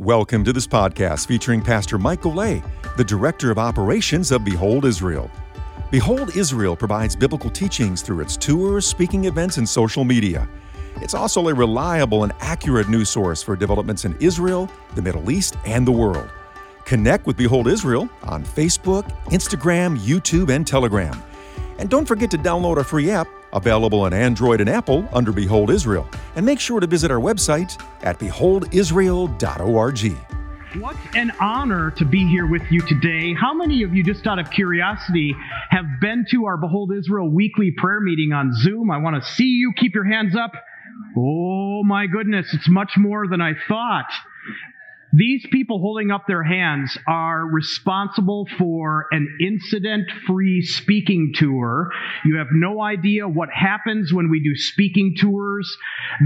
Welcome to this podcast featuring Pastor Mike Golay, the Director of Operations of Behold Israel. Behold Israel provides biblical teachings through its tours, speaking events, and social media. It's also a reliable and accurate news source for developments in Israel, the Middle East, and the world. Connect with Behold Israel on Facebook, Instagram, YouTube, and Telegram. And don't forget to download our free app available on Android and Apple under Behold Israel. And make sure to visit our website at beholdisrael.org. What an honor to be here with you today. How many of you, just out of curiosity, have been to our Behold Israel weekly prayer meeting on Zoom? I want to see you. Keep your hands up. Oh my goodness, it's much more than I thought. These people holding up their hands are responsible for an incident free speaking tour. You have no idea what happens when we do speaking tours.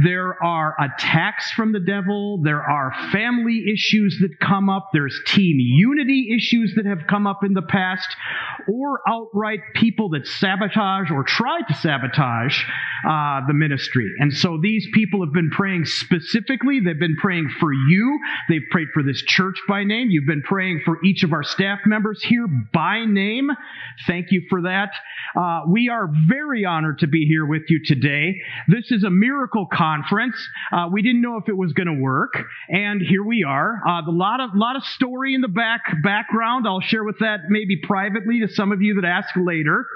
There are attacks from the devil. There are family issues that come up. There's team unity issues that have come up in the past, or outright people that sabotage or try to sabotage uh, the ministry. And so these people have been praying specifically. They've been praying for you. They've prayed for this church by name. You've been praying for each of our staff members here by name. Thank you for that. Uh, we are very honored to be here with you today. This is a miracle conference. Uh, we didn't know if it was going to work, and here we are. Uh, a lot of lot of story in the back background. I'll share with that maybe privately to some of you that ask later.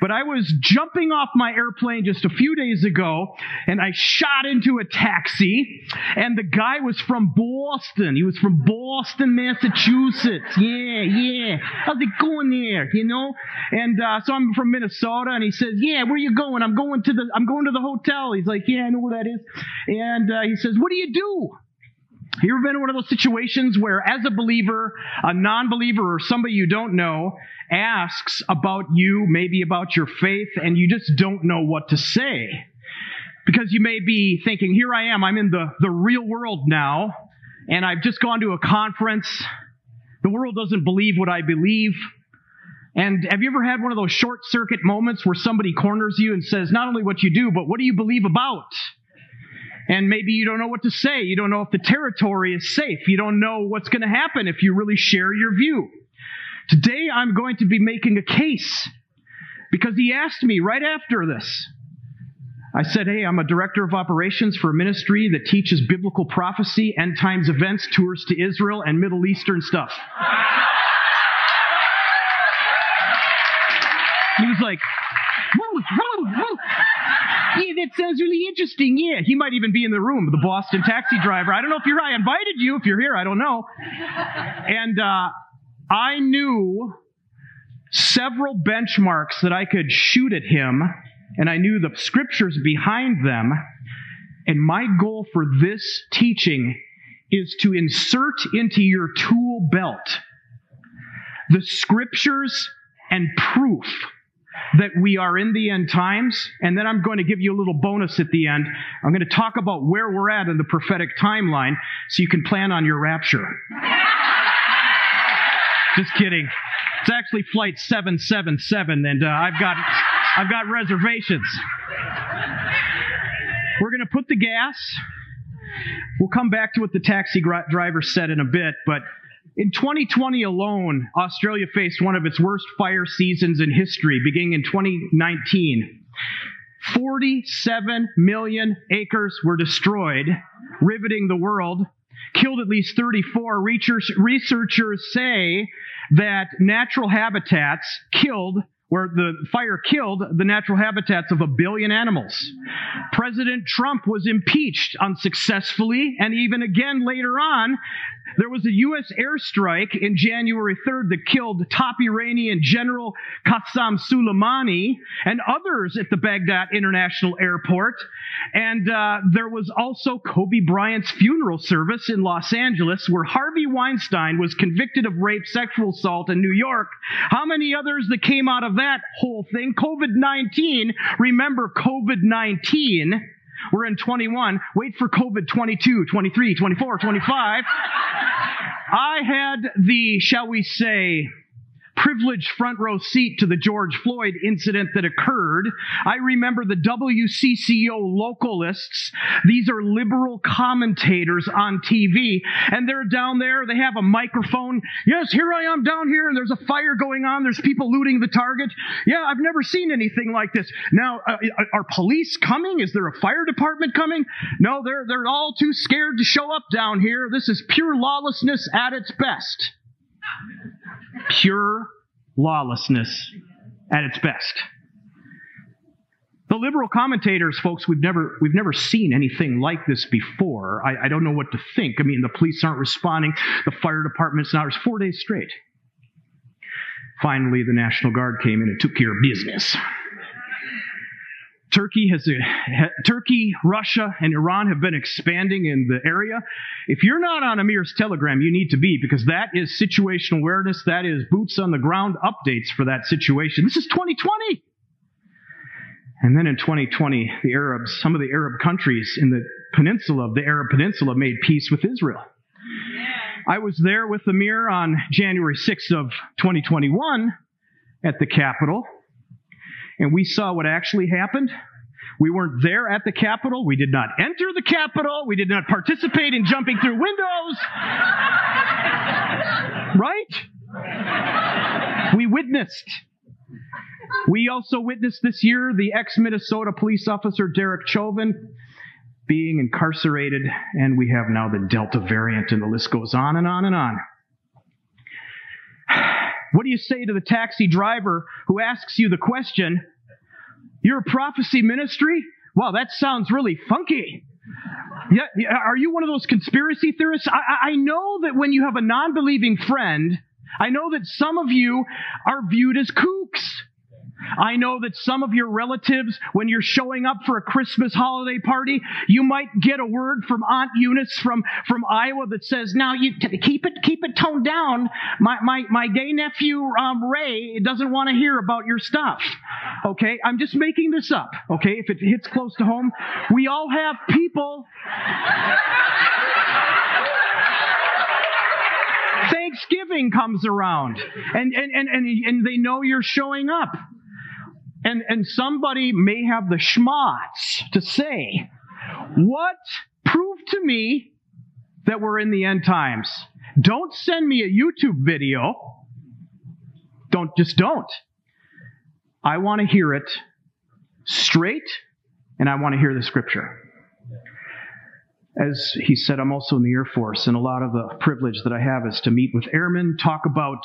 But I was jumping off my airplane just a few days ago, and I shot into a taxi, and the guy was from Boston. He was from Boston, Massachusetts. Yeah, yeah. How's it going there? You know? And uh, so I'm from Minnesota, and he says, "Yeah, where you going? I'm going to the I'm going to the hotel." He's like, "Yeah, I know where that is." And uh, he says, "What do you do?" You ever been in one of those situations where, as a believer, a non believer, or somebody you don't know asks about you, maybe about your faith, and you just don't know what to say? Because you may be thinking, here I am, I'm in the, the real world now, and I've just gone to a conference. The world doesn't believe what I believe. And have you ever had one of those short circuit moments where somebody corners you and says, not only what you do, but what do you believe about? And maybe you don't know what to say. You don't know if the territory is safe. You don't know what's going to happen if you really share your view. Today I'm going to be making a case because he asked me right after this. I said, Hey, I'm a director of operations for a ministry that teaches biblical prophecy, end times events, tours to Israel, and Middle Eastern stuff. He was like. Yeah, that sounds really interesting. Yeah, he might even be in the room, the Boston taxi driver. I don't know if you're. I invited you. If you're here, I don't know. And uh, I knew several benchmarks that I could shoot at him, and I knew the scriptures behind them. And my goal for this teaching is to insert into your tool belt the scriptures and proof that we are in the end times. And then I'm going to give you a little bonus at the end. I'm going to talk about where we're at in the prophetic timeline so you can plan on your rapture. Just kidding. It's actually flight 777 and uh, I've got I've got reservations. We're going to put the gas. We'll come back to what the taxi driver said in a bit, but in 2020 alone, Australia faced one of its worst fire seasons in history, beginning in 2019. 47 million acres were destroyed, riveting the world, killed at least 34. Researchers say that natural habitats killed where the fire killed the natural habitats of a billion animals. President Trump was impeached unsuccessfully, and even again later on, there was a U.S. airstrike in January 3rd that killed top Iranian General Qasem Soleimani and others at the Baghdad International Airport. And uh, there was also Kobe Bryant's funeral service in Los Angeles, where Harvey Weinstein was convicted of rape, sexual assault in New York. How many others that came out of that whole thing? COVID 19. Remember COVID 19 we're in 21. Wait for COVID 22, 23, 24, 25. I had the, shall we say, privileged front row seat to the George Floyd incident that occurred. I remember the WCCO localists. These are liberal commentators on TV, and they're down there. They have a microphone. Yes, here I am down here, and there's a fire going on. There's people looting the target. Yeah, I've never seen anything like this. Now, uh, uh are police coming? Is there a fire department coming? No, they're they're all too scared to show up down here. This is pure lawlessness at its best pure lawlessness at its best. The liberal commentators, folks, we've never we've never seen anything like this before. I, I don't know what to think. I mean, the police aren't responding. The fire department's not. It's four days straight. Finally, the National Guard came in and took care of business. Turkey has Turkey, Russia, and Iran have been expanding in the area. If you're not on Amir's Telegram, you need to be because that is situational awareness. That is boots on the ground updates for that situation. This is 2020. And then in 2020, the Arabs, some of the Arab countries in the peninsula of the Arab Peninsula made peace with Israel. I was there with Amir on January 6th of 2021 at the Capitol and we saw what actually happened. We weren't there at the Capitol. We did not enter the Capitol. We did not participate in jumping through windows. right? We witnessed. We also witnessed this year the ex Minnesota police officer Derek Chauvin being incarcerated, and we have now the Delta variant, and the list goes on and on and on. What do you say to the taxi driver who asks you the question, You're a prophecy ministry? Wow, that sounds really funky. Yeah, are you one of those conspiracy theorists? I, I know that when you have a non believing friend, I know that some of you are viewed as kooks. I know that some of your relatives, when you're showing up for a Christmas holiday party, you might get a word from Aunt Eunice from, from Iowa that says, now you t- keep it, keep it toned down. My, my, my gay nephew, um, Ray doesn't want to hear about your stuff. Okay. I'm just making this up. Okay. If it hits close to home, we all have people. Thanksgiving comes around and, and, and, and, and they know you're showing up. And, and somebody may have the schmatz to say, what? proved to me that we're in the end times. Don't send me a YouTube video. Don't, just don't. I want to hear it straight, and I want to hear the scripture. As he said, I'm also in the Air Force, and a lot of the privilege that I have is to meet with airmen, talk about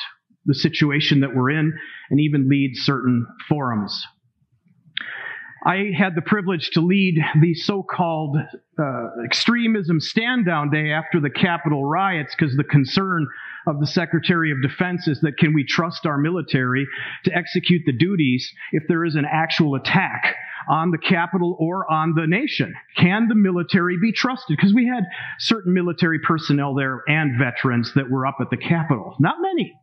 the situation that we're in, and even lead certain forums. I had the privilege to lead the so called uh, extremism stand down day after the Capitol riots because the concern of the Secretary of Defense is that can we trust our military to execute the duties if there is an actual attack on the Capitol or on the nation? Can the military be trusted? Because we had certain military personnel there and veterans that were up at the Capitol. Not many.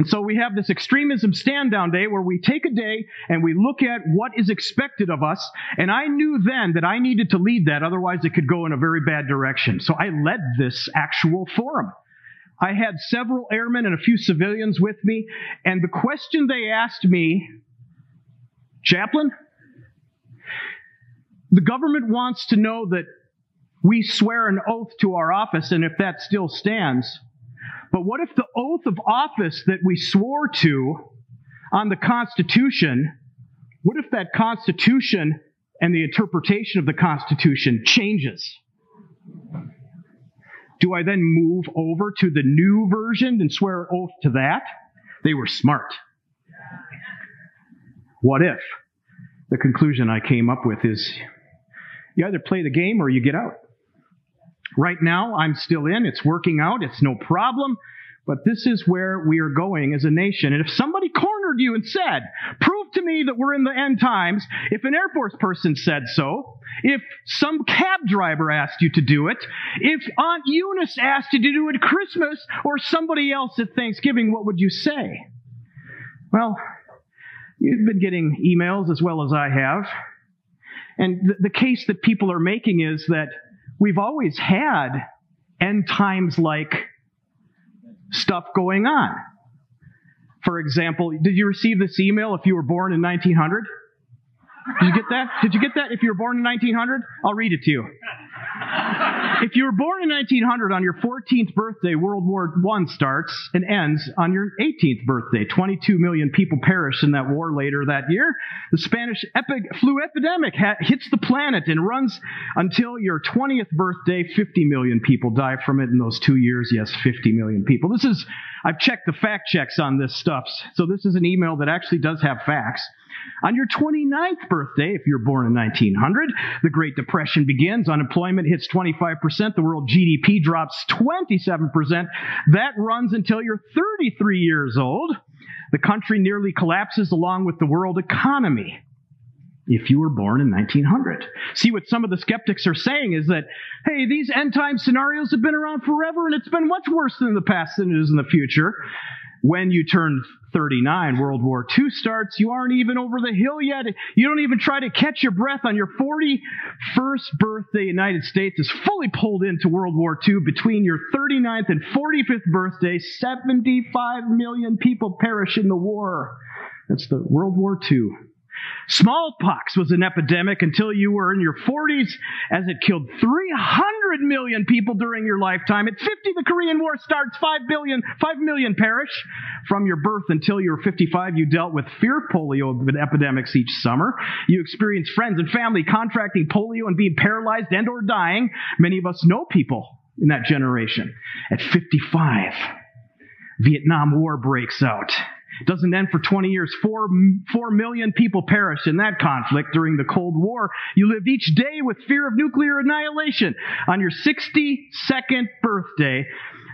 And so we have this extremism stand down day where we take a day and we look at what is expected of us. And I knew then that I needed to lead that, otherwise it could go in a very bad direction. So I led this actual forum. I had several airmen and a few civilians with me, and the question they asked me, Chaplain, the government wants to know that we swear an oath to our office, and if that still stands, but what if the oath of office that we swore to on the Constitution, what if that Constitution and the interpretation of the Constitution changes? Do I then move over to the new version and swear an oath to that? They were smart. What if? The conclusion I came up with is you either play the game or you get out. Right now, I'm still in. It's working out. It's no problem. But this is where we are going as a nation. And if somebody cornered you and said, prove to me that we're in the end times, if an Air Force person said so, if some cab driver asked you to do it, if Aunt Eunice asked you to do it at Christmas, or somebody else at Thanksgiving, what would you say? Well, you've been getting emails as well as I have. And the, the case that people are making is that we've always had end times like stuff going on. For example, did you receive this email if you were born in 1900? Did you get that? Did you get that if you were born in 1900? I'll read it to you. If you were born in 1900 on your 14th birthday, World War I starts and ends on your 18th birthday. 22 million people perished in that war later that year. The Spanish flu epidemic ha- hits the planet and runs until your 20th birthday. 50 million people die from it in those two years. Yes, 50 million people. This is, I've checked the fact checks on this stuff. So this is an email that actually does have facts. On your 29th birthday, if you're born in 1900, the Great Depression begins. Unemployment hits 25%. The world GDP drops 27%. That runs until you're 33 years old. The country nearly collapses along with the world economy if you were born in 1900. See, what some of the skeptics are saying is that, hey, these end time scenarios have been around forever and it's been much worse in the past than it is in the future. When you turn 39, World War II starts. You aren't even over the hill yet. You don't even try to catch your breath on your 41st birthday. United States is fully pulled into World War II. Between your 39th and 45th birthday, 75 million people perish in the war. That's the World War II. Smallpox was an epidemic until you were in your 40s, as it killed 300 million people during your lifetime. At 50, the Korean War starts. 5 billion, 5 million perish. From your birth until you were 55, you dealt with fear polio epidemics each summer. You experienced friends and family contracting polio and being paralyzed and or dying. Many of us know people in that generation. At 55, Vietnam War breaks out. Doesn't end for 20 years. Four, four million people perished in that conflict during the Cold War. You lived each day with fear of nuclear annihilation. On your 62nd birthday,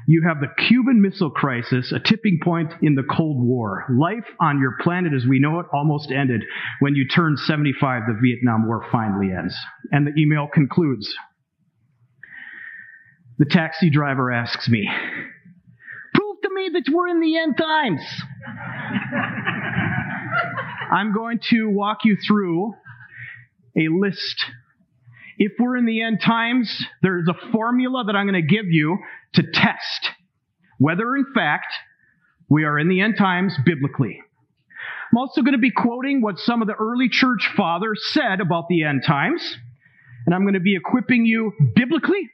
you have the Cuban Missile Crisis, a tipping point in the Cold War. Life on your planet as we know it almost ended. When you turn 75, the Vietnam War finally ends. And the email concludes. The taxi driver asks me, That we're in the end times. I'm going to walk you through a list. If we're in the end times, there's a formula that I'm going to give you to test whether, in fact, we are in the end times biblically. I'm also going to be quoting what some of the early church fathers said about the end times, and I'm going to be equipping you biblically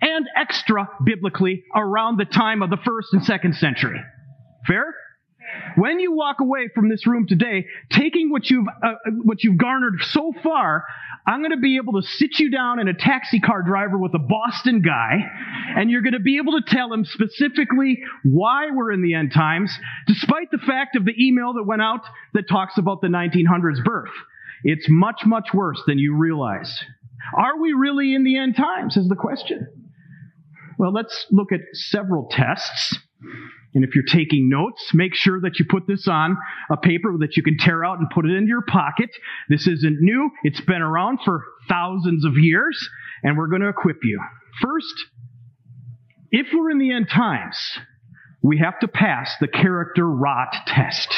and extra biblically around the time of the first and second century. Fair? When you walk away from this room today, taking what you've uh, what you've garnered so far, I'm going to be able to sit you down in a taxi car driver with a Boston guy, and you're going to be able to tell him specifically why we're in the end times, despite the fact of the email that went out that talks about the 1900s birth. It's much, much worse than you realize. Are we really in the end times? Is the question. Well, let's look at several tests. And if you're taking notes, make sure that you put this on a paper that you can tear out and put it into your pocket. This isn't new. It's been around for thousands of years, and we're going to equip you. First, if we're in the end times, we have to pass the character rot test.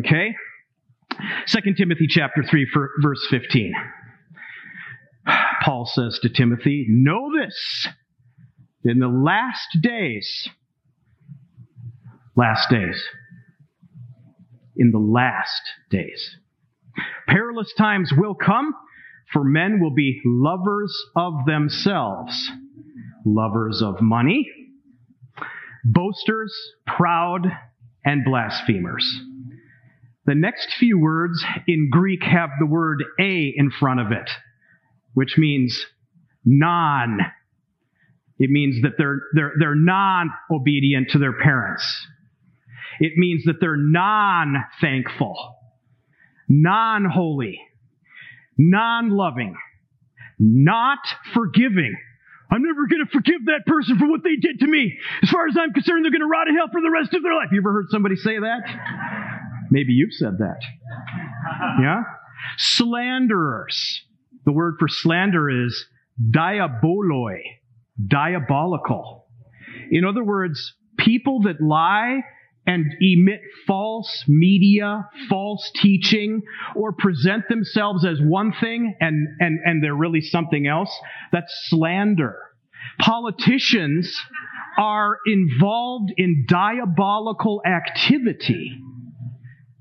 Okay? 2 Timothy chapter 3 verse 15. Paul says to Timothy, Know this, in the last days, last days, in the last days, perilous times will come, for men will be lovers of themselves, lovers of money, boasters, proud, and blasphemers. The next few words in Greek have the word a in front of it, which means non it means that they're, they're, they're non-obedient to their parents. It means that they're non-thankful, non-holy, non-loving, not forgiving. I'm never going to forgive that person for what they did to me. As far as I'm concerned, they're going to rot in hell for the rest of their life. You ever heard somebody say that? Maybe you've said that. Yeah? Slanderers. The word for slander is diaboloi diabolical. In other words, people that lie and emit false media, false teaching, or present themselves as one thing and, and, and they're really something else, that's slander. Politicians are involved in diabolical activity.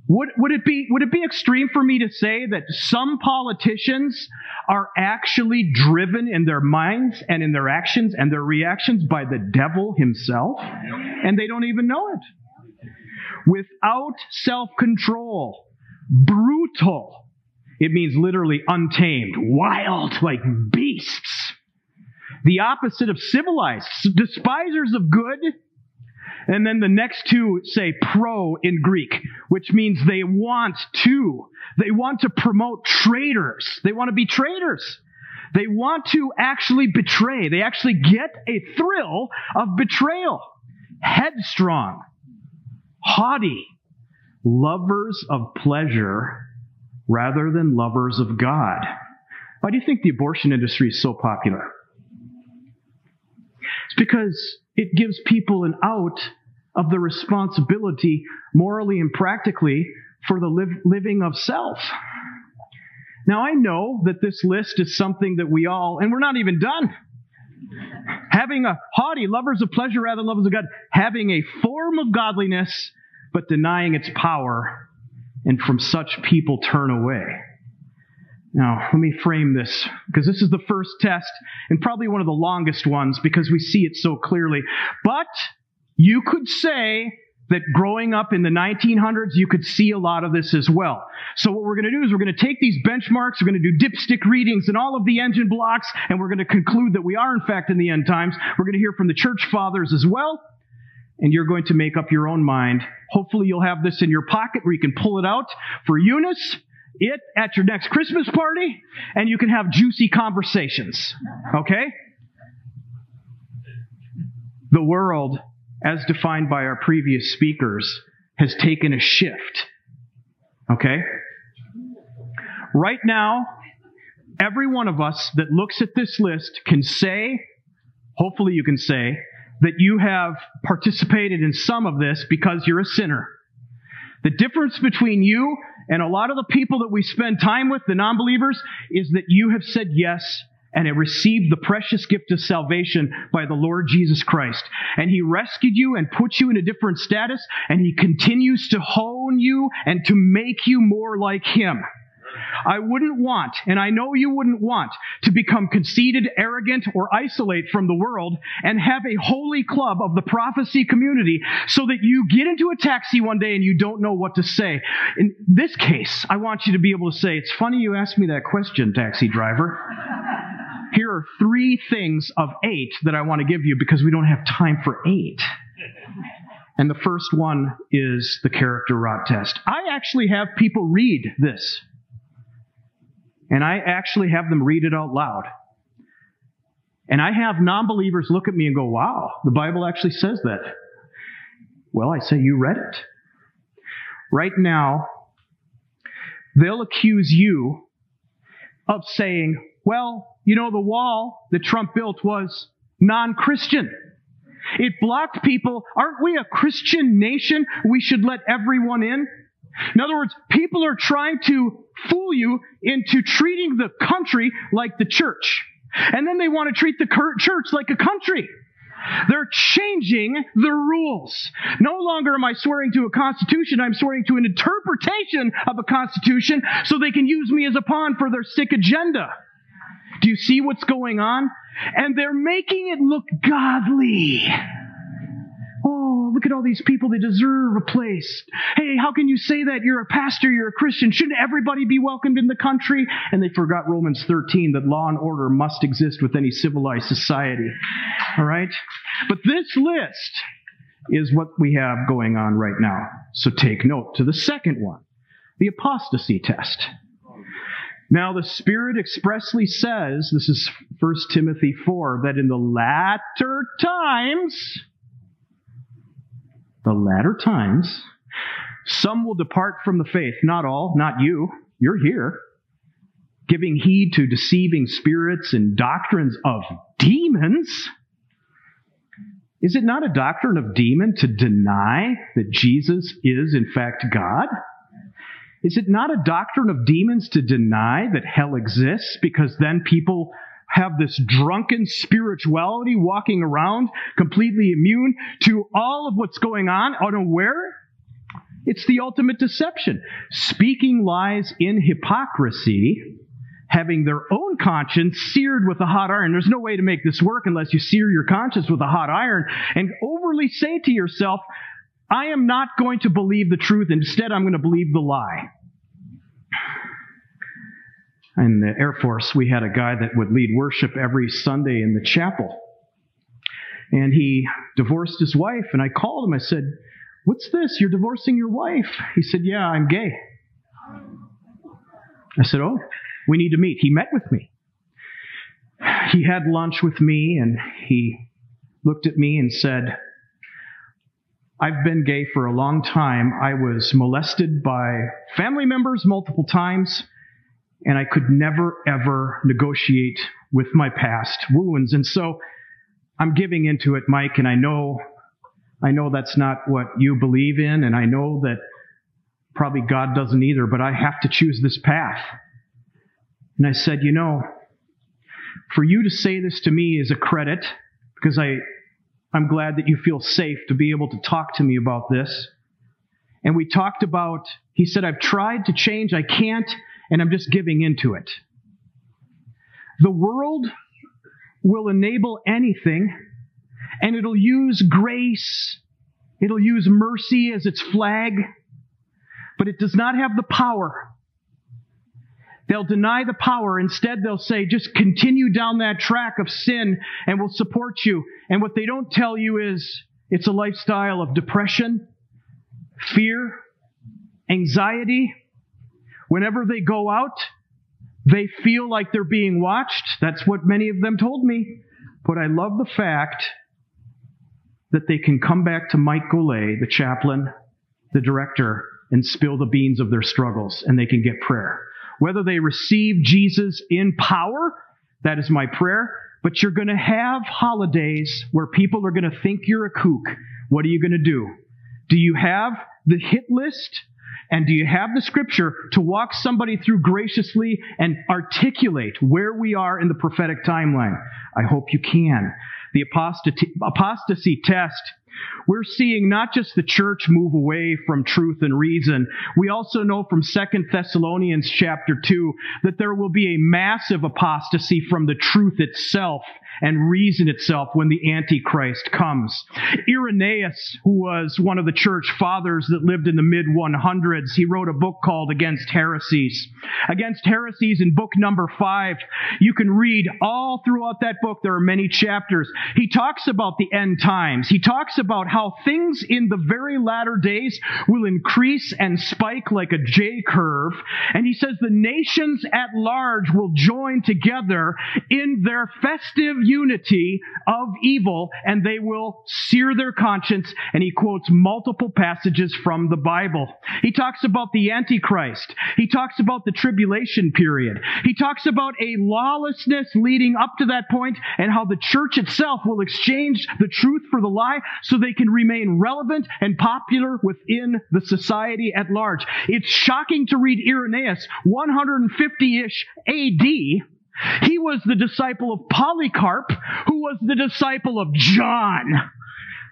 Would, would, it be, would it be extreme for me to say that some politicians are actually driven in their minds and in their actions and their reactions by the devil himself? And they don't even know it. Without self control, brutal. It means literally untamed, wild, like beasts. The opposite of civilized, despisers of good, and then the next two say pro in Greek, which means they want to. They want to promote traitors. They want to be traitors. They want to actually betray. They actually get a thrill of betrayal. Headstrong, haughty, lovers of pleasure rather than lovers of God. Why do you think the abortion industry is so popular? It's because it gives people an out of the responsibility, morally and practically, for the living of self. Now, I know that this list is something that we all, and we're not even done. Having a haughty, lovers of pleasure rather than lovers of God, having a form of godliness, but denying its power, and from such people turn away. Now, let me frame this, because this is the first test, and probably one of the longest ones, because we see it so clearly. But you could say that growing up in the 1900s, you could see a lot of this as well. So what we're going to do is we're going to take these benchmarks, we're going to do dipstick readings and all of the engine blocks, and we're going to conclude that we are in fact in the end times. We're going to hear from the church fathers as well, and you're going to make up your own mind. Hopefully you'll have this in your pocket where you can pull it out for Eunice, it at your next Christmas party, and you can have juicy conversations. Okay? The world as defined by our previous speakers, has taken a shift. Okay? Right now, every one of us that looks at this list can say, hopefully you can say, that you have participated in some of this because you're a sinner. The difference between you and a lot of the people that we spend time with, the non believers, is that you have said yes and have received the precious gift of salvation by the Lord Jesus Christ. And He rescued you and put you in a different status, and He continues to hone you and to make you more like Him. I wouldn't want, and I know you wouldn't want, to become conceited, arrogant, or isolate from the world and have a holy club of the prophecy community so that you get into a taxi one day and you don't know what to say. In this case, I want you to be able to say, It's funny you asked me that question, taxi driver. Here are three things of eight that I want to give you because we don't have time for eight. And the first one is the character rot test. I actually have people read this. And I actually have them read it out loud. And I have non believers look at me and go, wow, the Bible actually says that. Well, I say, you read it. Right now, they'll accuse you of saying, well, you know, the wall that Trump built was non-Christian. It blocked people. Aren't we a Christian nation? We should let everyone in. In other words, people are trying to fool you into treating the country like the church. And then they want to treat the church like a country. They're changing the rules. No longer am I swearing to a constitution, I'm swearing to an interpretation of a constitution so they can use me as a pawn for their sick agenda. Do you see what's going on? And they're making it look godly. Oh, look at all these people. They deserve a place. Hey, how can you say that? You're a pastor, you're a Christian. Shouldn't everybody be welcomed in the country? And they forgot Romans 13 that law and order must exist with any civilized society. All right? But this list is what we have going on right now. So take note to the second one the apostasy test. Now, the Spirit expressly says, this is 1 Timothy 4, that in the latter times, the latter times, some will depart from the faith. Not all, not you. You're here. Giving heed to deceiving spirits and doctrines of demons. Is it not a doctrine of demon to deny that Jesus is in fact God? Is it not a doctrine of demons to deny that hell exists because then people have this drunken spirituality walking around completely immune to all of what's going on, unaware. It's the ultimate deception. Speaking lies in hypocrisy, having their own conscience seared with a hot iron. There's no way to make this work unless you sear your conscience with a hot iron and overly say to yourself, I am not going to believe the truth. Instead, I'm going to believe the lie. In the Air Force, we had a guy that would lead worship every Sunday in the chapel. And he divorced his wife, and I called him. I said, What's this? You're divorcing your wife. He said, Yeah, I'm gay. I said, Oh, we need to meet. He met with me. He had lunch with me, and he looked at me and said, I've been gay for a long time. I was molested by family members multiple times, and I could never, ever negotiate with my past wounds. And so I'm giving into it, Mike, and I know, I know that's not what you believe in, and I know that probably God doesn't either, but I have to choose this path. And I said, you know, for you to say this to me is a credit because I, I'm glad that you feel safe to be able to talk to me about this. And we talked about, he said, I've tried to change, I can't, and I'm just giving into it. The world will enable anything, and it'll use grace, it'll use mercy as its flag, but it does not have the power. They'll deny the power. Instead, they'll say, just continue down that track of sin and we'll support you. And what they don't tell you is it's a lifestyle of depression, fear, anxiety. Whenever they go out, they feel like they're being watched. That's what many of them told me. But I love the fact that they can come back to Mike Golay, the chaplain, the director, and spill the beans of their struggles, and they can get prayer whether they receive Jesus in power, that is my prayer. But you're going to have holidays where people are going to think you're a kook. What are you going to do? Do you have the hit list? And do you have the scripture to walk somebody through graciously and articulate where we are in the prophetic timeline? I hope you can. The apostasy, apostasy test we're seeing not just the church move away from truth and reason. We also know from Second Thessalonians chapter 2 that there will be a massive apostasy from the truth itself and reason itself when the Antichrist comes. Irenaeus, who was one of the church fathers that lived in the mid 100s, he wrote a book called Against Heresies. Against Heresies in book number five, you can read all throughout that book. There are many chapters. He talks about the end times. He talks about how things in the very latter days will increase and spike like a J curve. And he says the nations at large will join together in their festive unity of evil and they will sear their conscience. And he quotes multiple passages from the Bible. He talks about the Antichrist. He talks about the tribulation period. He talks about a lawlessness leading up to that point and how the church itself will exchange the truth for the lie so they can remain relevant and popular within the society at large. It's shocking to read Irenaeus 150-ish AD he was the disciple of Polycarp, who was the disciple of John.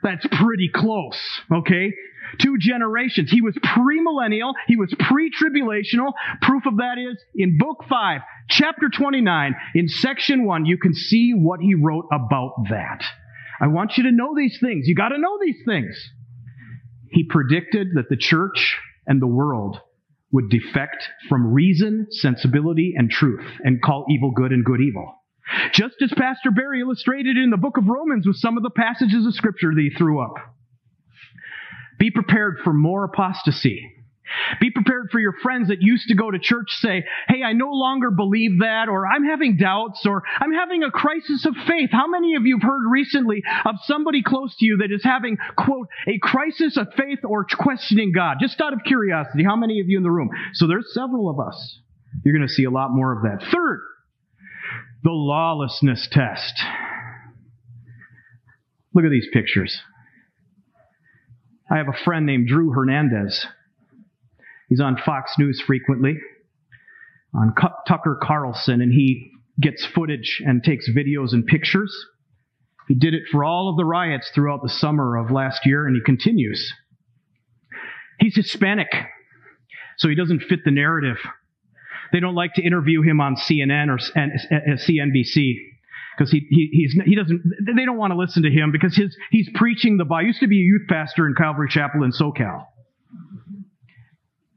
That's pretty close, okay? Two generations. He was premillennial. He was pre-tribulational. Proof of that is in book 5, chapter 29, in section 1, you can see what he wrote about that. I want you to know these things. You gotta know these things. He predicted that the church and the world would defect from reason, sensibility, and truth and call evil good and good evil. Just as Pastor Barry illustrated in the book of Romans with some of the passages of scripture that he threw up. Be prepared for more apostasy. Be prepared for your friends that used to go to church say, Hey, I no longer believe that, or I'm having doubts, or I'm having a crisis of faith. How many of you have heard recently of somebody close to you that is having, quote, a crisis of faith or questioning God? Just out of curiosity, how many of you in the room? So there's several of us. You're going to see a lot more of that. Third, the lawlessness test. Look at these pictures. I have a friend named Drew Hernandez. He's on Fox News frequently, on Tucker Carlson, and he gets footage and takes videos and pictures. He did it for all of the riots throughout the summer of last year, and he continues. He's Hispanic, so he doesn't fit the narrative. They don't like to interview him on CNN or CNBC because he, he, he doesn't, they don't want to listen to him because his, he's preaching the Bible. used to be a youth pastor in Calvary Chapel in SoCal.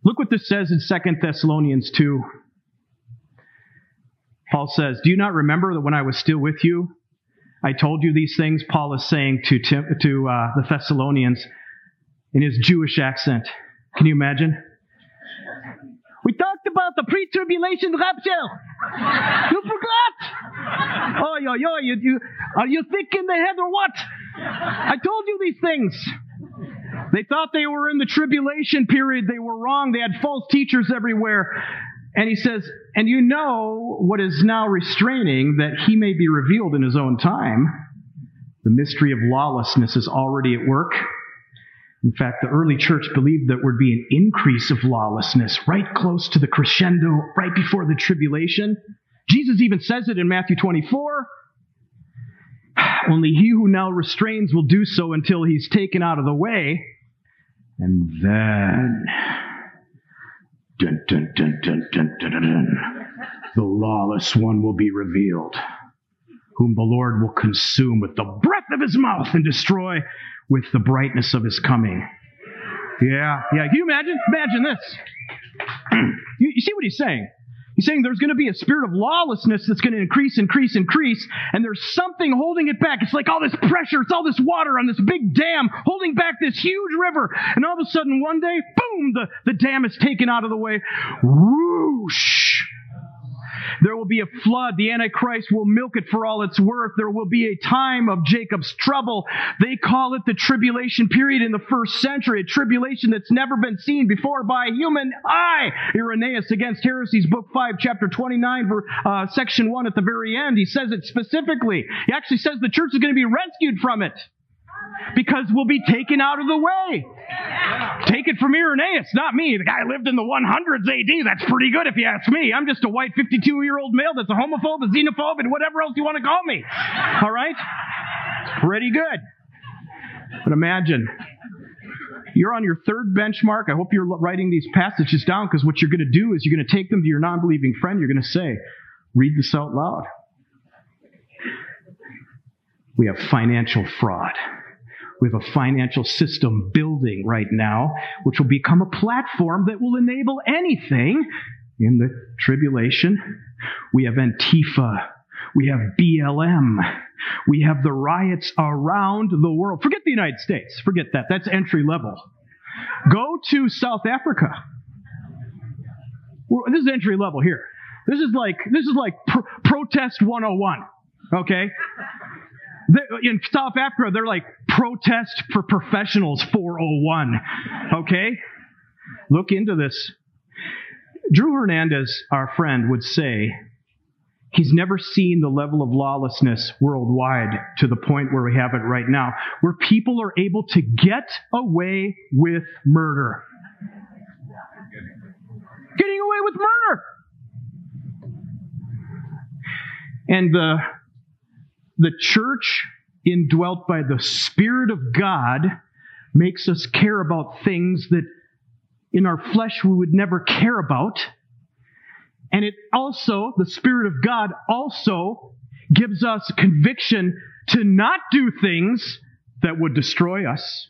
Look what this says in 2 Thessalonians 2. Paul says, Do you not remember that when I was still with you, I told you these things? Paul is saying to, Tim, to uh, the Thessalonians in his Jewish accent. Can you imagine? We talked about the pre-tribulation rapture. You forgot? Oh, yo, yo, you, you, are you thick in the head or what? I told you these things. They thought they were in the tribulation period. They were wrong. They had false teachers everywhere. And he says, and you know what is now restraining that he may be revealed in his own time. The mystery of lawlessness is already at work. In fact, the early church believed that would be an increase of lawlessness right close to the crescendo, right before the tribulation. Jesus even says it in Matthew 24. Only he who now restrains will do so until he's taken out of the way. And then, dun, dun, dun, the lawless one will be revealed, whom the Lord will consume with the breath of his mouth and destroy with the brightness of his coming. Yeah, yeah. Can you imagine? Imagine this. you, you see what he's saying? He's saying there's going to be a spirit of lawlessness that's going to increase, increase, increase, and there's something holding it back. It's like all this pressure, it's all this water on this big dam holding back this huge river. And all of a sudden, one day, boom, the, the dam is taken out of the way. Whoosh! There will be a flood. The Antichrist will milk it for all it's worth. There will be a time of Jacob's trouble. They call it the tribulation period in the first century, a tribulation that's never been seen before by a human eye. Irenaeus against heresies, book 5, chapter 29, uh, section 1 at the very end. He says it specifically. He actually says the church is going to be rescued from it because we'll be taken out of the way. Take it from Irenaeus, not me. The guy lived in the 100s AD. That's pretty good if you ask me. I'm just a white 52 year old male that's a homophobe, a xenophobe, and whatever else you want to call me. All right? Pretty good. But imagine you're on your third benchmark. I hope you're writing these passages down because what you're going to do is you're going to take them to your non believing friend. You're going to say, read this out loud. We have financial fraud. We have a financial system building right now, which will become a platform that will enable anything in the tribulation. We have Antifa. We have BLM. We have the riots around the world. Forget the United States. Forget that. That's entry level. Go to South Africa. This is entry level here. This is like this is like pr- protest 101. Okay? In South Africa, they're like protest for professionals 401. Okay? Look into this. Drew Hernandez, our friend, would say he's never seen the level of lawlessness worldwide to the point where we have it right now, where people are able to get away with murder. Getting away with murder. And the the church, indwelt by the Spirit of God, makes us care about things that in our flesh we would never care about. And it also, the Spirit of God also gives us conviction to not do things that would destroy us.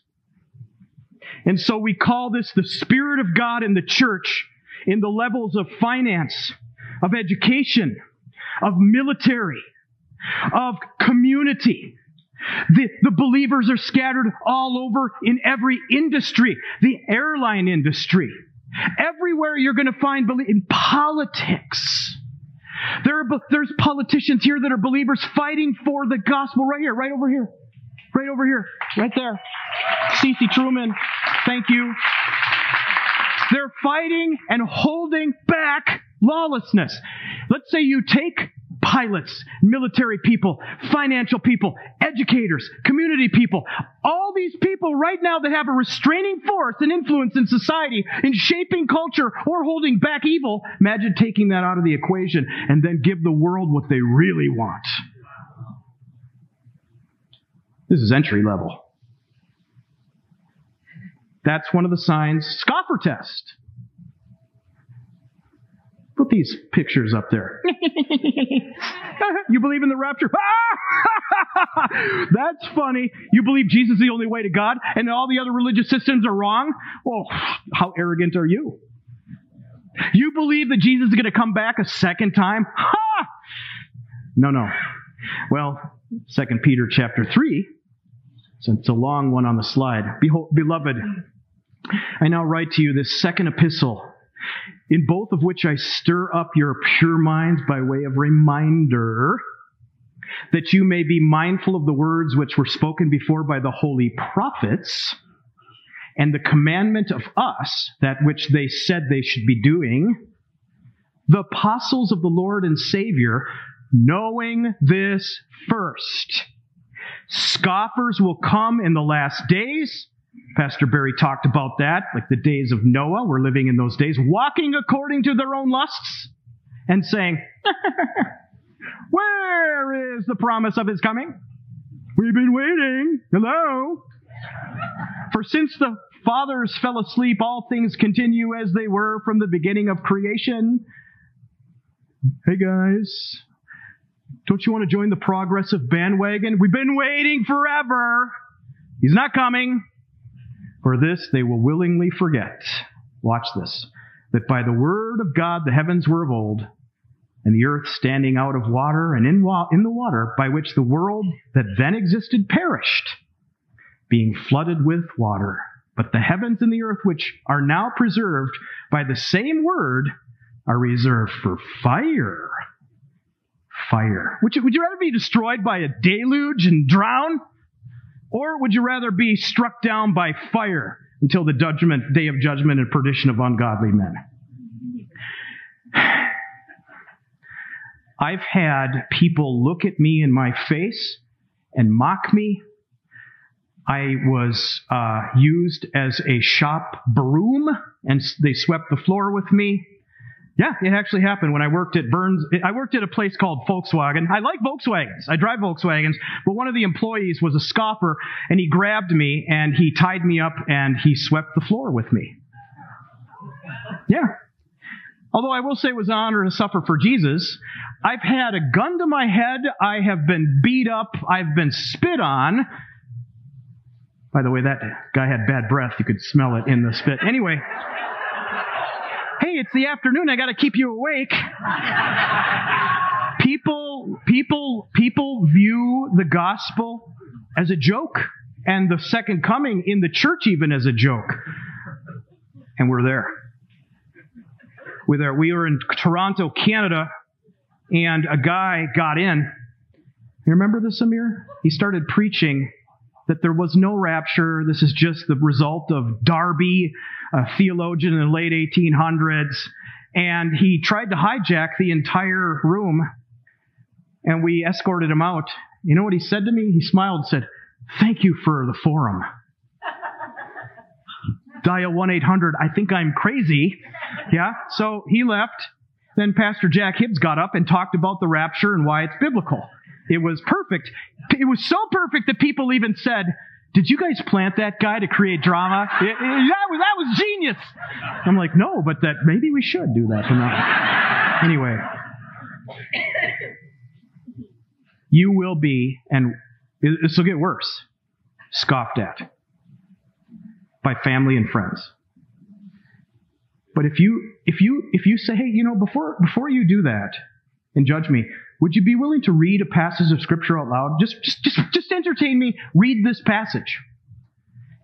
And so we call this the Spirit of God in the church in the levels of finance, of education, of military, of community. The, the believers are scattered all over in every industry, the airline industry. Everywhere you're going to find in politics. There are, there's politicians here that are believers fighting for the gospel right here, right over here. Right over here. Right there. C.C. Truman. Thank you. They're fighting and holding back lawlessness. Let's say you take pilots, military people, financial people, educators, community people. All these people right now that have a restraining force and influence in society in shaping culture or holding back evil. Imagine taking that out of the equation and then give the world what they really want. This is entry level. That's one of the signs. Scoffer test. Put these pictures up there. you believe in the rapture? That's funny. You believe Jesus is the only way to God and all the other religious systems are wrong? Well, how arrogant are you? You believe that Jesus is going to come back a second time? Ha! No, no. Well, Second Peter chapter 3, since it's a long one on the slide. Behold, beloved, I now write to you this second epistle, in both of which I stir up your pure minds by way of reminder that you may be mindful of the words which were spoken before by the holy prophets and the commandment of us, that which they said they should be doing, the apostles of the Lord and Savior, knowing this first. Scoffers will come in the last days Pastor Barry talked about that, like the days of Noah. We're living in those days, walking according to their own lusts and saying, Where is the promise of his coming? We've been waiting. Hello? For since the fathers fell asleep, all things continue as they were from the beginning of creation. Hey guys, don't you want to join the progressive bandwagon? We've been waiting forever. He's not coming. For this they will willingly forget. Watch this. That by the word of God the heavens were of old, and the earth standing out of water, and in, wa- in the water by which the world that then existed perished, being flooded with water. But the heavens and the earth, which are now preserved by the same word, are reserved for fire. Fire. Would you, would you rather be destroyed by a deluge and drown? Or would you rather be struck down by fire until the judgment, day of judgment and perdition of ungodly men? I've had people look at me in my face and mock me. I was uh, used as a shop broom, and they swept the floor with me. Yeah, it actually happened when I worked at Burns. I worked at a place called Volkswagen. I like Volkswagens. I drive Volkswagens, but one of the employees was a scoffer and he grabbed me and he tied me up and he swept the floor with me. Yeah. Although I will say it was an honor to suffer for Jesus, I've had a gun to my head. I have been beat up. I've been spit on. By the way, that guy had bad breath. You could smell it in the spit. Anyway hey, it's the afternoon. I got to keep you awake. people, people, people view the gospel as a joke and the second coming in the church even as a joke. And we're there. We're there. We were in Toronto, Canada, and a guy got in. You remember this, Amir? He started preaching that there was no rapture. This is just the result of Darby, a theologian in the late 1800s. And he tried to hijack the entire room, and we escorted him out. You know what he said to me? He smiled and said, Thank you for the forum. Dial 1 800, I think I'm crazy. Yeah, so he left. Then Pastor Jack Hibbs got up and talked about the rapture and why it's biblical. It was perfect. It was so perfect that people even said, did you guys plant that guy to create drama? It, it, that, was, that was genius. I'm like, no, but that maybe we should do that from now. Anyway, you will be, and this will get worse, scoffed at by family and friends. But if you if you if you say, hey, you know, before before you do that and judge me, would you be willing to read a passage of scripture out loud? Just, just, just, just entertain me. Read this passage.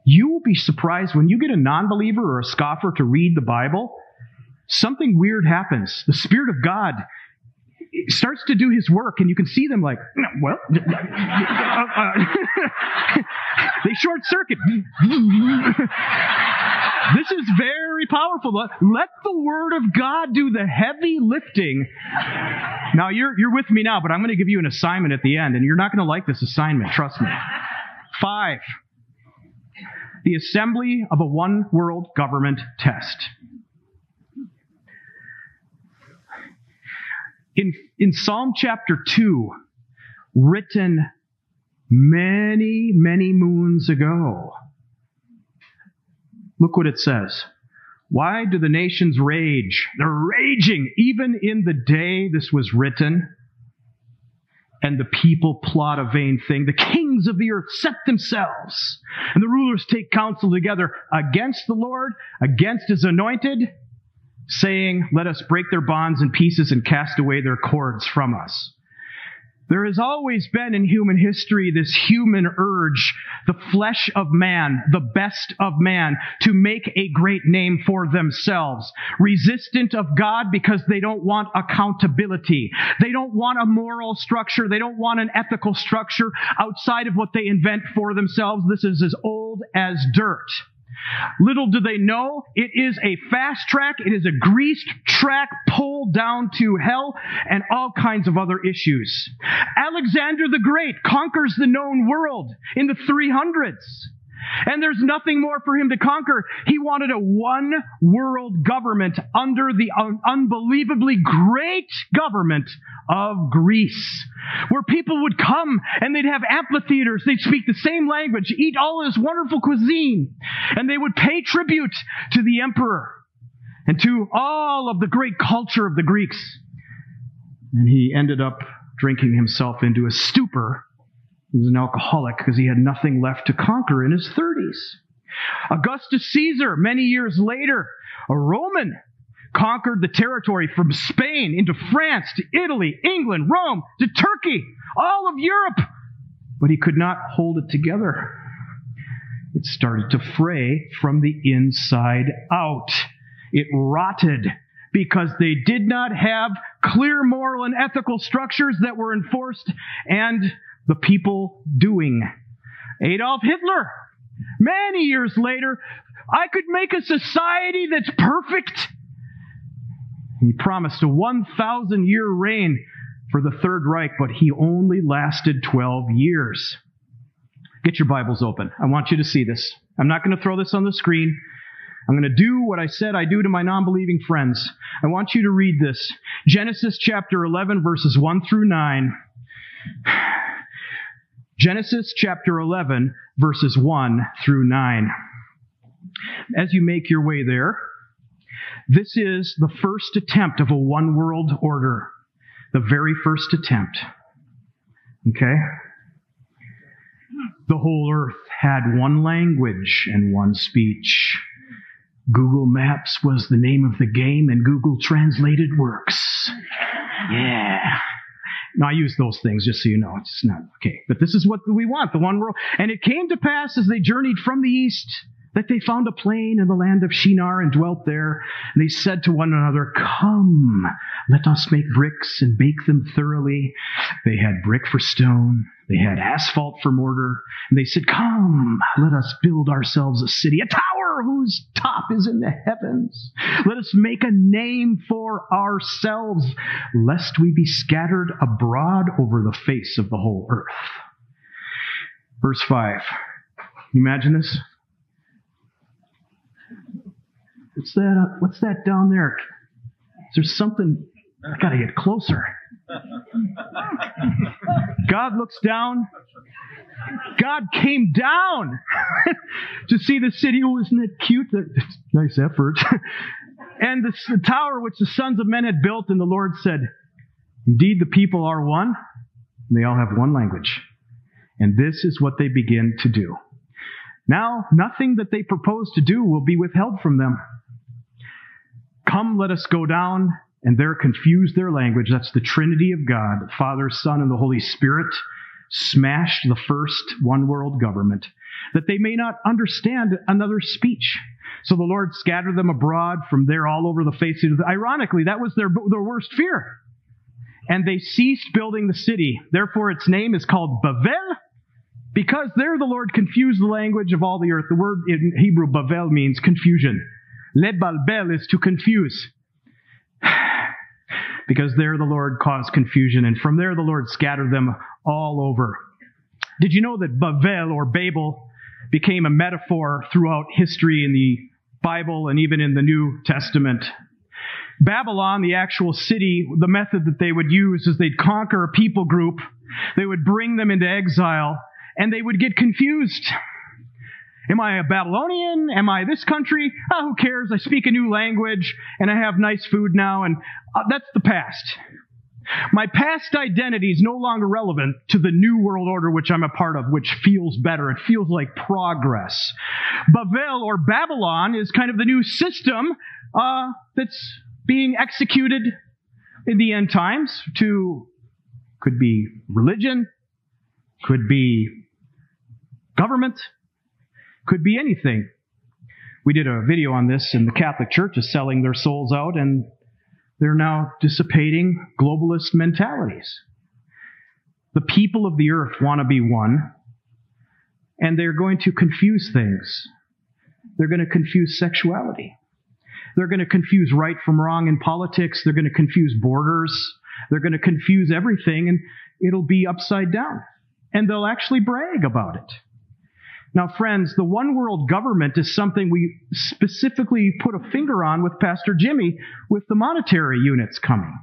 You will be surprised when you get a non believer or a scoffer to read the Bible. Something weird happens. The Spirit of God starts to do his work, and you can see them like, well, uh, uh, they short circuit. This is very powerful. Let, the Word of God do the heavy lifting. Now, you're, you're with me now, but I'm going to give you an assignment at the end, and you're not going to like this assignment, trust me. Five, the assembly of a one world government test. In, in Psalm chapter 2, written many, many moons ago, look what it says. Why do the nations rage? They're raging even in the day this was written. And the people plot a vain thing. The kings of the earth set themselves, and the rulers take counsel together against the Lord, against his anointed, saying, Let us break their bonds in pieces and cast away their cords from us. There has always been in human history this human urge, the flesh of man, the best of man, to make a great name for themselves. Resistant of God because they don't want accountability. They don't want a moral structure. They don't want an ethical structure outside of what they invent for themselves. This is as old as dirt. Little do they know, it is a fast track, it is a greased track pulled down to hell and all kinds of other issues. Alexander the Great conquers the known world in the 300s. And there's nothing more for him to conquer. He wanted a one world government under the un- unbelievably great government of Greece, where people would come and they'd have amphitheaters, they'd speak the same language, eat all this wonderful cuisine, and they would pay tribute to the emperor and to all of the great culture of the Greeks. And he ended up drinking himself into a stupor he was an alcoholic because he had nothing left to conquer in his 30s. Augustus Caesar, many years later, a Roman, conquered the territory from Spain into France to Italy, England, Rome, to Turkey, all of Europe. But he could not hold it together. It started to fray from the inside out. It rotted because they did not have clear moral and ethical structures that were enforced and the people doing. Adolf Hitler, many years later, I could make a society that's perfect. He promised a 1,000 year reign for the Third Reich, but he only lasted 12 years. Get your Bibles open. I want you to see this. I'm not going to throw this on the screen. I'm going to do what I said I do to my non believing friends. I want you to read this Genesis chapter 11, verses 1 through 9. Genesis chapter 11, verses 1 through 9. As you make your way there, this is the first attempt of a one world order. The very first attempt. Okay? The whole earth had one language and one speech. Google Maps was the name of the game and Google Translated works. Yeah. Now, I use those things just so you know. It's not okay. But this is what we want, the one world. And it came to pass as they journeyed from the east that they found a plain in the land of Shinar and dwelt there. And they said to one another, Come, let us make bricks and bake them thoroughly. They had brick for stone. They had asphalt for mortar. And they said, Come, let us build ourselves a city, a tower whose top is in the heavens. Let us make a name for ourselves, lest we be scattered abroad over the face of the whole earth. Verse 5. Imagine this? What's that? Uh, what's that down there? Is there something? I gotta get closer. God looks down. God came down to see the city. Oh, isn't that cute? nice effort. and the, the tower which the sons of men had built, and the Lord said, Indeed, the people are one. They all have one language. And this is what they begin to do. Now, nothing that they propose to do will be withheld from them. Come, let us go down, and there confused their language. That's the Trinity of God, Father, Son, and the Holy Spirit, smashed the first one world government, that they may not understand another speech. So the Lord scattered them abroad from there all over the face of the Ironically, that was their, their worst fear. And they ceased building the city. Therefore, its name is called Bavel Because there the Lord confused the language of all the earth. The word in Hebrew, Bavel, means confusion. Lebalbel is to confuse. because there the Lord caused confusion, and from there the Lord scattered them all over. Did you know that Bavel or Babel became a metaphor throughout history in the Bible and even in the New Testament? Babylon, the actual city, the method that they would use is they'd conquer a people group, they would bring them into exile, and they would get confused. Am I a Babylonian? Am I this country? Oh, who cares? I speak a new language and I have nice food now, and uh, that's the past. My past identity is no longer relevant to the new world order which I'm a part of, which feels better. It feels like progress. Bavel or Babylon is kind of the new system uh, that's being executed in the end times to could be religion, could be government, could be anything. We did a video on this, and the Catholic Church is selling their souls out, and they're now dissipating globalist mentalities. The people of the earth want to be one, and they're going to confuse things. They're going to confuse sexuality. They're going to confuse right from wrong in politics. They're going to confuse borders. They're going to confuse everything, and it'll be upside down. And they'll actually brag about it. Now, friends, the one world government is something we specifically put a finger on with Pastor Jimmy with the monetary units coming.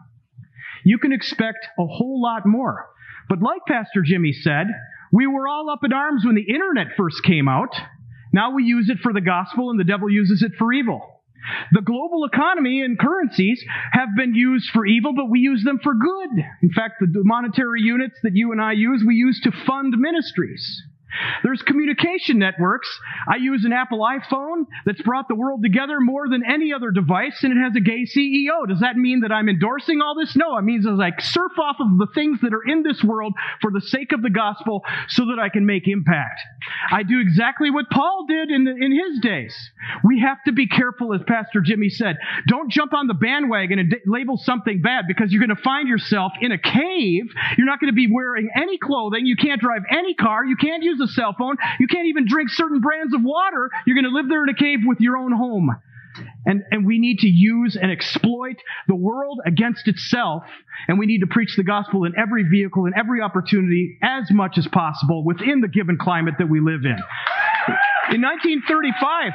You can expect a whole lot more. But like Pastor Jimmy said, we were all up in arms when the internet first came out. Now we use it for the gospel and the devil uses it for evil. The global economy and currencies have been used for evil, but we use them for good. In fact, the monetary units that you and I use, we use to fund ministries. There's communication networks. I use an Apple iPhone that's brought the world together more than any other device, and it has a gay CEO. Does that mean that I'm endorsing all this? No, it means as I surf off of the things that are in this world for the sake of the gospel so that I can make impact. I do exactly what Paul did in, the, in his days. We have to be careful, as Pastor Jimmy said. Don't jump on the bandwagon and d- label something bad because you're going to find yourself in a cave. You're not going to be wearing any clothing. You can't drive any car. You can't use use a cell phone. You can't even drink certain brands of water. You're going to live there in a cave with your own home. And, and we need to use and exploit the world against itself. And we need to preach the gospel in every vehicle, in every opportunity, as much as possible within the given climate that we live in. In 1935,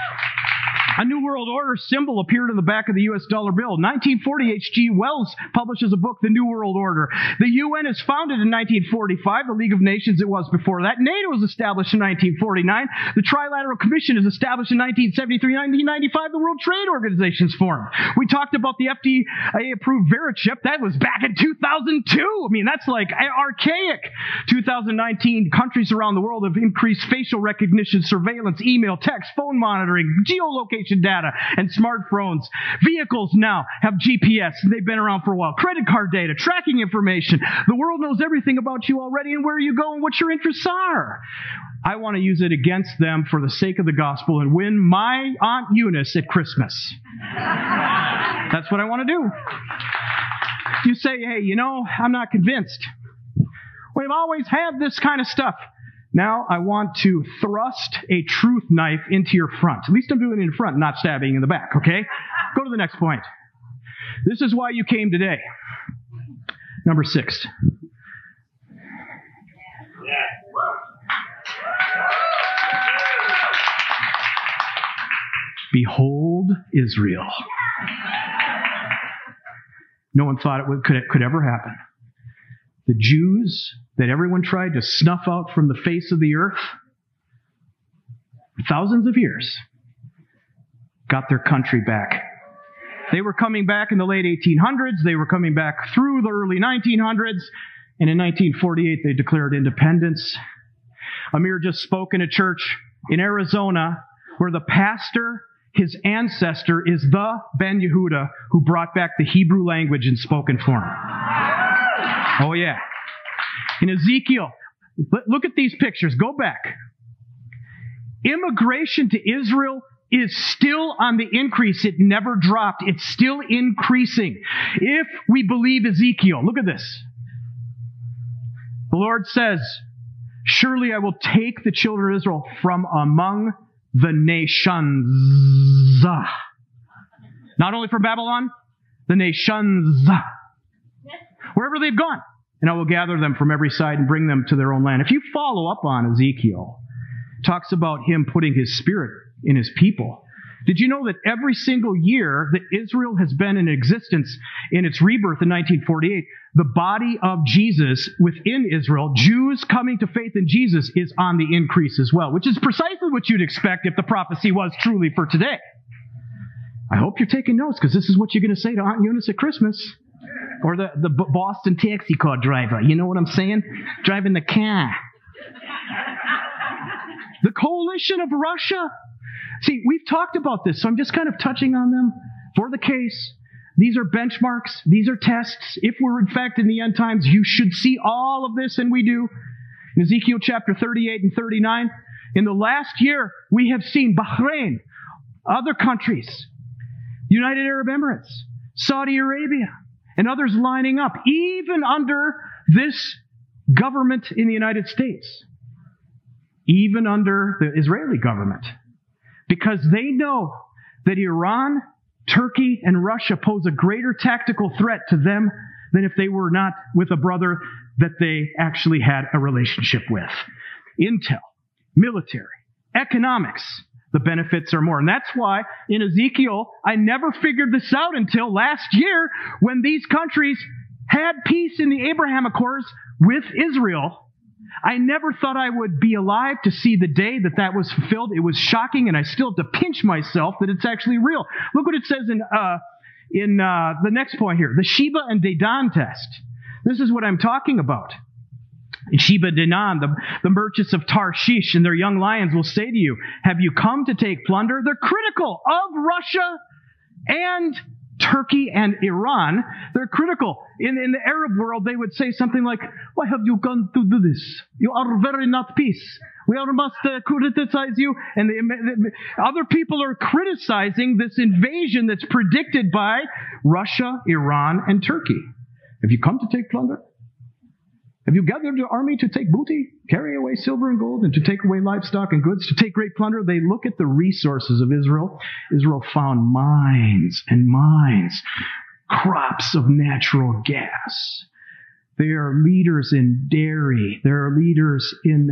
a New World Order symbol appeared on the back of the U.S. dollar bill. 1940, H.G. Wells publishes a book, The New World Order. The UN is founded in 1945. The League of Nations, it was before that. NATO was established in 1949. The Trilateral Commission is established in 1973. 1995, the World Trade Organization is formed. We talked about the FDA approved Verichip. That was back in 2002. I mean, that's like archaic. 2019, countries around the world have increased facial recognition, surveillance, email, text, phone monitoring, geolocation location data and smartphones. Vehicles now have GPS. They've been around for a while. Credit card data, tracking information. The world knows everything about you already and where you go and what your interests are. I want to use it against them for the sake of the gospel and win my Aunt Eunice at Christmas. That's what I want to do. You say, hey, you know, I'm not convinced. We've always had this kind of stuff. Now I want to thrust a truth knife into your front. At least I'm doing it in front, not stabbing in the back, okay? Go to the next point. This is why you came today. Number six. Behold Israel. No one thought it could, could ever happen. The Jews that everyone tried to snuff out from the face of the earth thousands of years got their country back. They were coming back in the late 1800s, they were coming back through the early 1900s, and in 1948 they declared independence. Amir just spoke in a church in Arizona where the pastor, his ancestor, is the Ben Yehuda who brought back the Hebrew language in spoken form. Oh, yeah. In Ezekiel, look at these pictures. Go back. Immigration to Israel is still on the increase. It never dropped. It's still increasing. If we believe Ezekiel, look at this. The Lord says, Surely I will take the children of Israel from among the nations. Not only from Babylon, the nations. Wherever they've gone. And I will gather them from every side and bring them to their own land. If you follow up on Ezekiel, talks about him putting his spirit in his people. Did you know that every single year that Israel has been in existence in its rebirth in 1948, the body of Jesus within Israel, Jews coming to faith in Jesus, is on the increase as well, which is precisely what you'd expect if the prophecy was truly for today. I hope you're taking notes because this is what you're going to say to Aunt Eunice at Christmas. Or the, the Boston taxi car driver. You know what I'm saying? Driving the car. The coalition of Russia. See, we've talked about this, so I'm just kind of touching on them for the case. These are benchmarks. These are tests. If we're in fact in the end times, you should see all of this, and we do. In Ezekiel chapter 38 and 39, in the last year, we have seen Bahrain, other countries, United Arab Emirates, Saudi Arabia, and others lining up, even under this government in the United States even under the Israeli government, because they know that Iran, Turkey, and Russia pose a greater tactical threat to them than if they were not with a brother that they actually had a relationship with. Intel, military, economics, the benefits are more. And that's why in Ezekiel, I never figured this out until last year when these countries had peace in the Abraham Accords with Israel I never thought I would be alive to see the day that that was fulfilled. It was shocking, and I still have to pinch myself that it's actually real. Look what it says in uh, in uh, the next point here: the Sheba and Dedan test. This is what I'm talking about. In Sheba Dedan, the, the merchants of Tarshish and their young lions will say to you, Have you come to take plunder? They're critical of Russia and Turkey and Iran, they're critical. In, in the Arab world, they would say something like, Why have you gone to do this? You are very not peace. We must uh, criticize you. And the, the, other people are criticizing this invasion that's predicted by Russia, Iran, and Turkey. Have you come to take plunder? Have you gathered your army to take booty, carry away silver and gold, and to take away livestock and goods, to take great plunder? They look at the resources of Israel. Israel found mines and mines, crops of natural gas. They are leaders in dairy. They are leaders in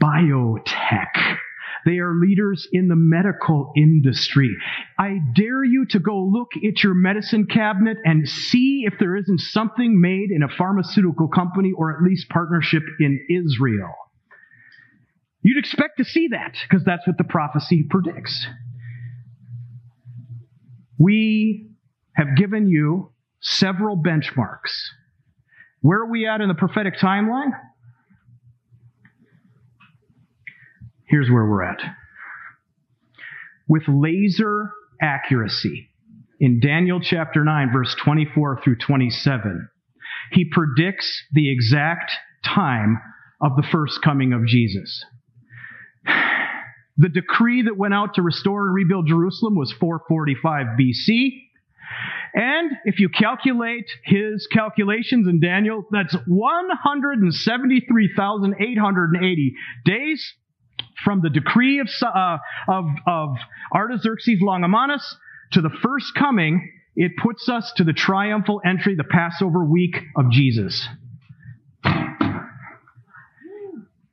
biotech. They are leaders in the medical industry. I dare you to go look at your medicine cabinet and see if there isn't something made in a pharmaceutical company or at least partnership in Israel. You'd expect to see that because that's what the prophecy predicts. We have given you several benchmarks. Where are we at in the prophetic timeline? Here's where we're at. With laser accuracy, in Daniel chapter 9, verse 24 through 27, he predicts the exact time of the first coming of Jesus. The decree that went out to restore and rebuild Jerusalem was 445 BC. And if you calculate his calculations in Daniel, that's 173,880 days from the decree of, uh, of, of Artaxerxes Longimanus to the first coming, it puts us to the triumphal entry, the Passover week of Jesus.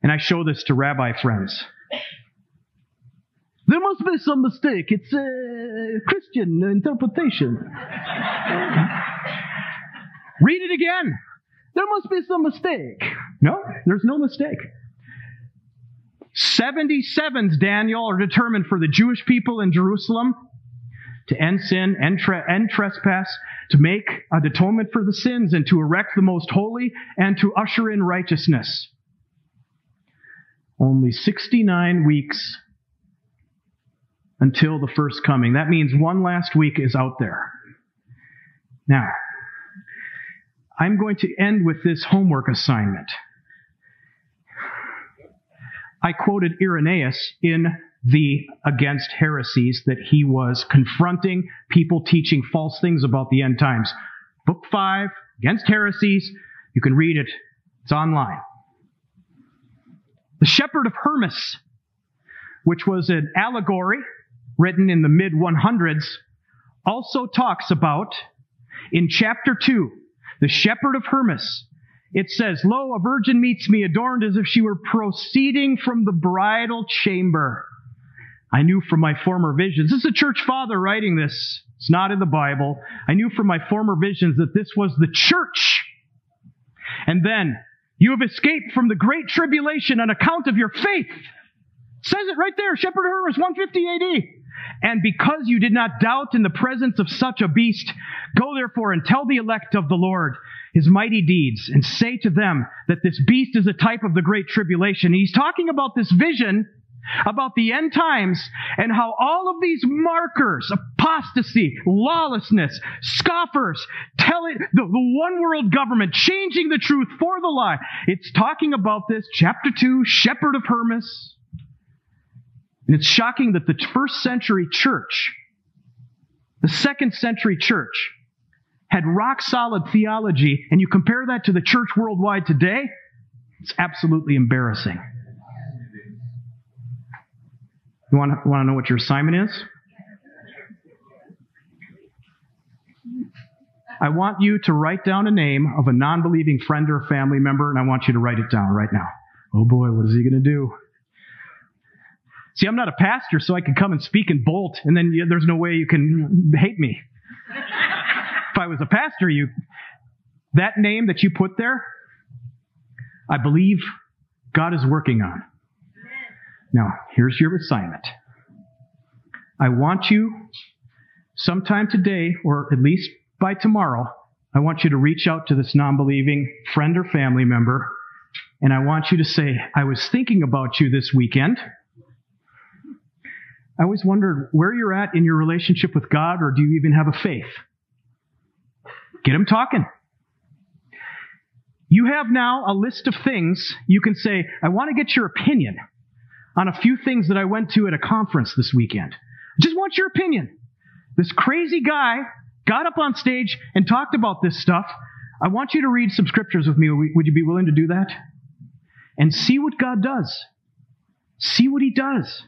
And I show this to rabbi friends. There must be some mistake. It's a Christian interpretation. Read it again. There must be some mistake. No, there's no mistake. 77s, Daniel, are determined for the Jewish people in Jerusalem to end sin, end, tre- trespass, to make an atonement for the sins, and to erect the most holy, and to usher in righteousness. Only 69 weeks until the first coming. That means one last week is out there. Now, I'm going to end with this homework assignment. I quoted Irenaeus in the Against Heresies that he was confronting people teaching false things about the end times. Book 5, Against Heresies. You can read it. It's online. The Shepherd of Hermas, which was an allegory written in the mid 100s, also talks about in chapter 2, the Shepherd of Hermas. It says, Lo, a virgin meets me adorned as if she were proceeding from the bridal chamber. I knew from my former visions. This is a church father writing this. It's not in the Bible. I knew from my former visions that this was the church. And then, you have escaped from the great tribulation on account of your faith. It says it right there, Shepherd of Hermas, 150 AD. And because you did not doubt in the presence of such a beast, go therefore and tell the elect of the Lord his mighty deeds, and say to them that this beast is a type of the great tribulation. He's talking about this vision about the end times and how all of these markers, apostasy, lawlessness, scoffers, telling the, the one world government, changing the truth for the lie. It's talking about this, chapter 2, Shepherd of Hermas. And it's shocking that the first century church, the second century church, had rock solid theology, and you compare that to the church worldwide today, it's absolutely embarrassing. You want to, want to know what your assignment is? I want you to write down a name of a non believing friend or family member, and I want you to write it down right now. Oh boy, what is he going to do? See, I'm not a pastor, so I can come and speak and bolt, and then there's no way you can hate me. I was a pastor, you that name that you put there, I believe God is working on. Now, here's your assignment. I want you, sometime today, or at least by tomorrow, I want you to reach out to this non believing friend or family member, and I want you to say, I was thinking about you this weekend. I always wondered where you're at in your relationship with God, or do you even have a faith? Get them talking. You have now a list of things you can say, I want to get your opinion on a few things that I went to at a conference this weekend. Just want your opinion. This crazy guy got up on stage and talked about this stuff. I want you to read some scriptures with me. Would you be willing to do that? And see what God does. See what He does.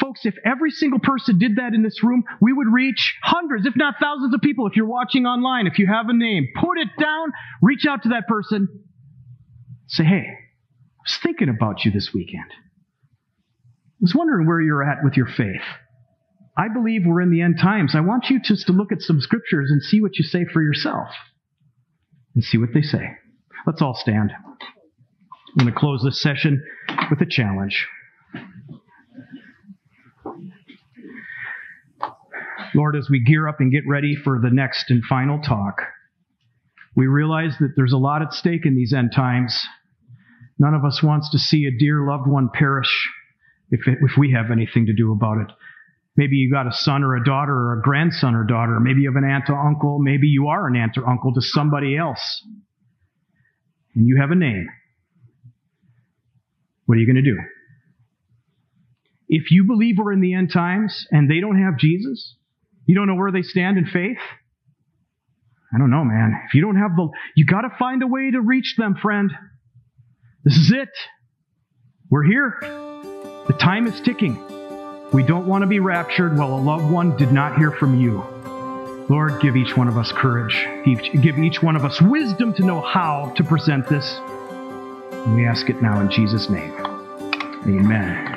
Folks, if every single person did that in this room, we would reach hundreds, if not thousands of people. If you're watching online, if you have a name, put it down, reach out to that person, say, hey, I was thinking about you this weekend I was wondering where you're at with your faith. I believe we're in the end times. I want you just to look at some scriptures and see what you say for yourself and see what they say. Let's all stand. I'm going to close this session with a challenge. Lord, as we gear up and get ready for the next and final talk, we realize that there's a lot at stake in these end times. None of us wants to see a dear loved one perish if, if we have anything to do about it. Maybe you got a son or a daughter or a grandson or daughter. Maybe you have an aunt or uncle. Maybe you are an aunt or uncle to somebody else. And you have a name. What are you going to do? If you believe we're in the end times and they don't have Jesus, you don't know where they stand in faith. I don't know, man. If you don't have the, you got to find a way to reach them, friend. This is it. We're here. The time is ticking. We don't want to be raptured while a loved one did not hear from you. Lord, give each one of us courage. Give each one of us wisdom to know how to present this. And we ask it now in Jesus' name. Amen.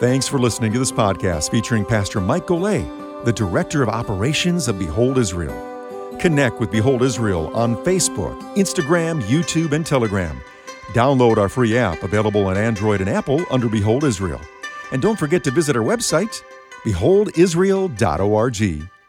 Thanks for listening to this podcast featuring Pastor Mike Golay, the Director of Operations of Behold Israel. Connect with Behold Israel on Facebook, Instagram, YouTube, and Telegram Download our free app available on Android and Apple under Behold Israel. And don't forget to visit our website, beholdisrael.org.